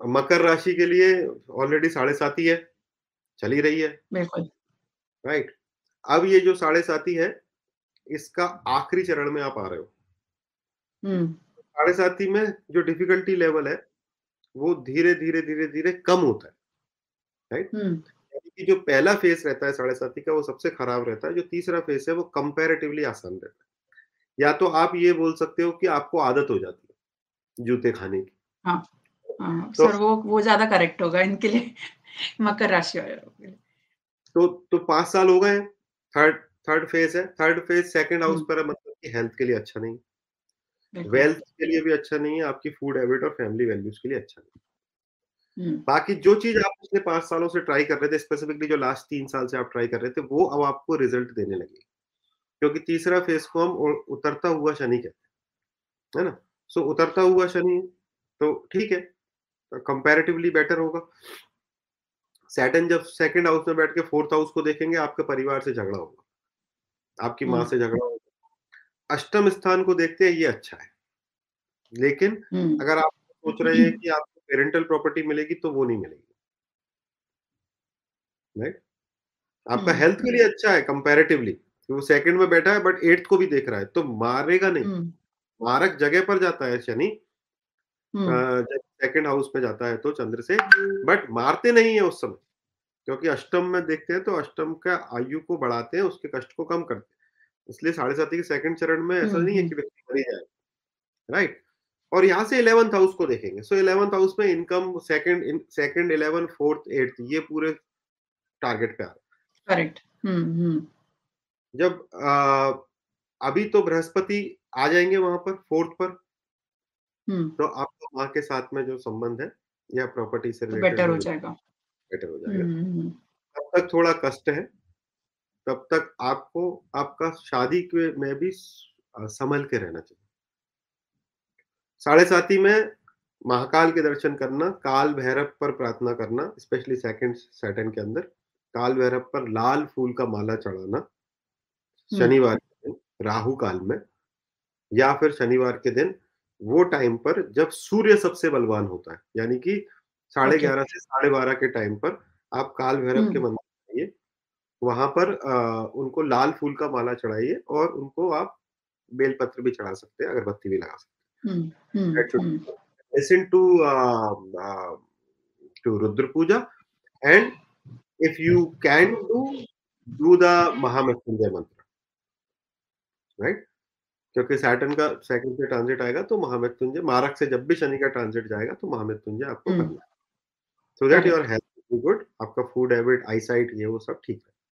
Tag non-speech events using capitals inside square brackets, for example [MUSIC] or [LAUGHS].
मकर राशि के लिए ऑलरेडी साढ़े साती है, चल ही रही है। बिल्कुल। राइट? अब ये जो साढ़े साती है, इसका आखिरी चरण में आप आ रहे हो। हुँ। साढ़े साती में जो डिफ़िकल्टी लेवल है, वो धीरे-धीरे, धीरे-धीरे कम होता है। राइट? हुँ। यानी कि जो पहला फ़ेज़ रहता है साढ़े साथी का वो सबसे खराब रहता है, जो तीसरा फ़ेज़ है वो कंपैरेटिवली आसान रहता है। या तो आप ये बोल सकते हो कि आपको आदत हो जाती है, जूते खाने की। हाँ। हाँ, तो सर वो वो ज़्यादा करेक्ट होगा इनके लिए [LAUGHS] मकर राशि वालों के लिए। तो तो 5 साल हो गए थर्ड थर्ड फ़ेज़ है, थर्ड फ़ेज़ सेकंड हाउस पर है मतलब कि हेल्थ के लिए अच्छा नहीं वेल्थ के लिए भी अच्छा नहीं है, आपकी फ़ूड हैबिट और फैमिली वैल्यूज़ के लिए अच्छा नहीं बाकी जो चीज़ आप पिछले पाँच सालों से ट्राई कर रहे थे, स्पेसिफिकली जो लास्ट 3 साल से आप ट्राई कर रहे थे, वो अब आपको रिज़ल्ट देने लगेगी। क्योंकि तीसरा फ़ेज़ को हम उतरता हुआ शनि कहते हैं। है ना? सो उतरता हुआ शनि तो ठीक है, कंपैरेटिवली बेटर होगा। सैटर्न जब सेकंड हाउस में बैठ के फोर्थ हाउस को देखेंगे, आपके परिवार से झगड़ा होगा। आपकी माँ से झगड़ा होगा। अष्टम स्थान को देखते हैं, ये अच्छा है। लेकिन अगर आप सोच रहे हैं कि आपको पेरेंटल प्रॉपर्टी मिलेगी, तो वो नहीं मिलेगी। राइट? आपका हेल्थ के लिए अच्छा है कंपैरेटिवली, वो सेकंड में बैठा है बट एट्थ को भी देख रहा है, तो मारेगा नहीं। मारक जगह पर जाता है शनि सेकंड हाउस में जाता है तो चंद्र से, बट मारते नहीं है उस समय। क्योंकि अष्टम में देखते हैं तो अष्टम का आयु को बढ़ाते हैं, उसके कष्ट को कम करते हैं। इसलिए साढ़े साती के सेकंड चरण में ऐसा नहीं है कि व्यक्ति मर जाए, राइट? और यहाँ से 11th हाउस को देखेंगे। सो 11th हाउस में income second second, 11, 4th, 8th ये पूरे टारगेट पे आ रहे। करेक्ट। जब अ, अभी तो बृहस्पति आ जाएँगे वहाँ पर फोर्थ पर। हुँ। तो आपका माँ के साथ में जो संबंध है या प्रॉपर्टी से तो रिलेटेड बेटर हो जाएगा। बेटर हो जाएगा। हुँ, हुँ। तब तक थोड़ा कष्ट है, तब तक आपको आपका शादी के में भी सँभल के रहना चाहिए। साढ़े साथी में महाकाल के दर्शन करना, काल भैरव पर प्रार्थना करना, स्पेशली सेकंड सैटर्न के अंदर, काल भैरव पर लाल फूल का माला चढ़ाना, शनिवार के दिन, राहु काल में या फिर शनिवार के दिन वो टाइम पर जब सूर्य सबसे बलवान होता है, यानी कि साढ़े। 11 से साढ़े 12 के टाइम पर आप काल भैरव के मंदिर जाइए, वहाँ पर अ, उनको लाल फूल का माला चढ़ाइए और उनको आप बेलपत्र भी चढ़ा सकते हैं, अगरबत्ती भी लगा सकते हुँ। Listen to to Rudra puja and if you can do, do the Mahamrityunjay mantra. Right? क्योंकि सैटर्न का सेकंड से ट्रांजिट आएगा तो महामृत्युंजय मारक से जब भी शनि का ट्रांजिट जाएगा तो महामृत्युंजय आपको करना है। So that. Your health good, आपका फ़ूड हैबिट, आईसाइट ये वो सब ठीक है।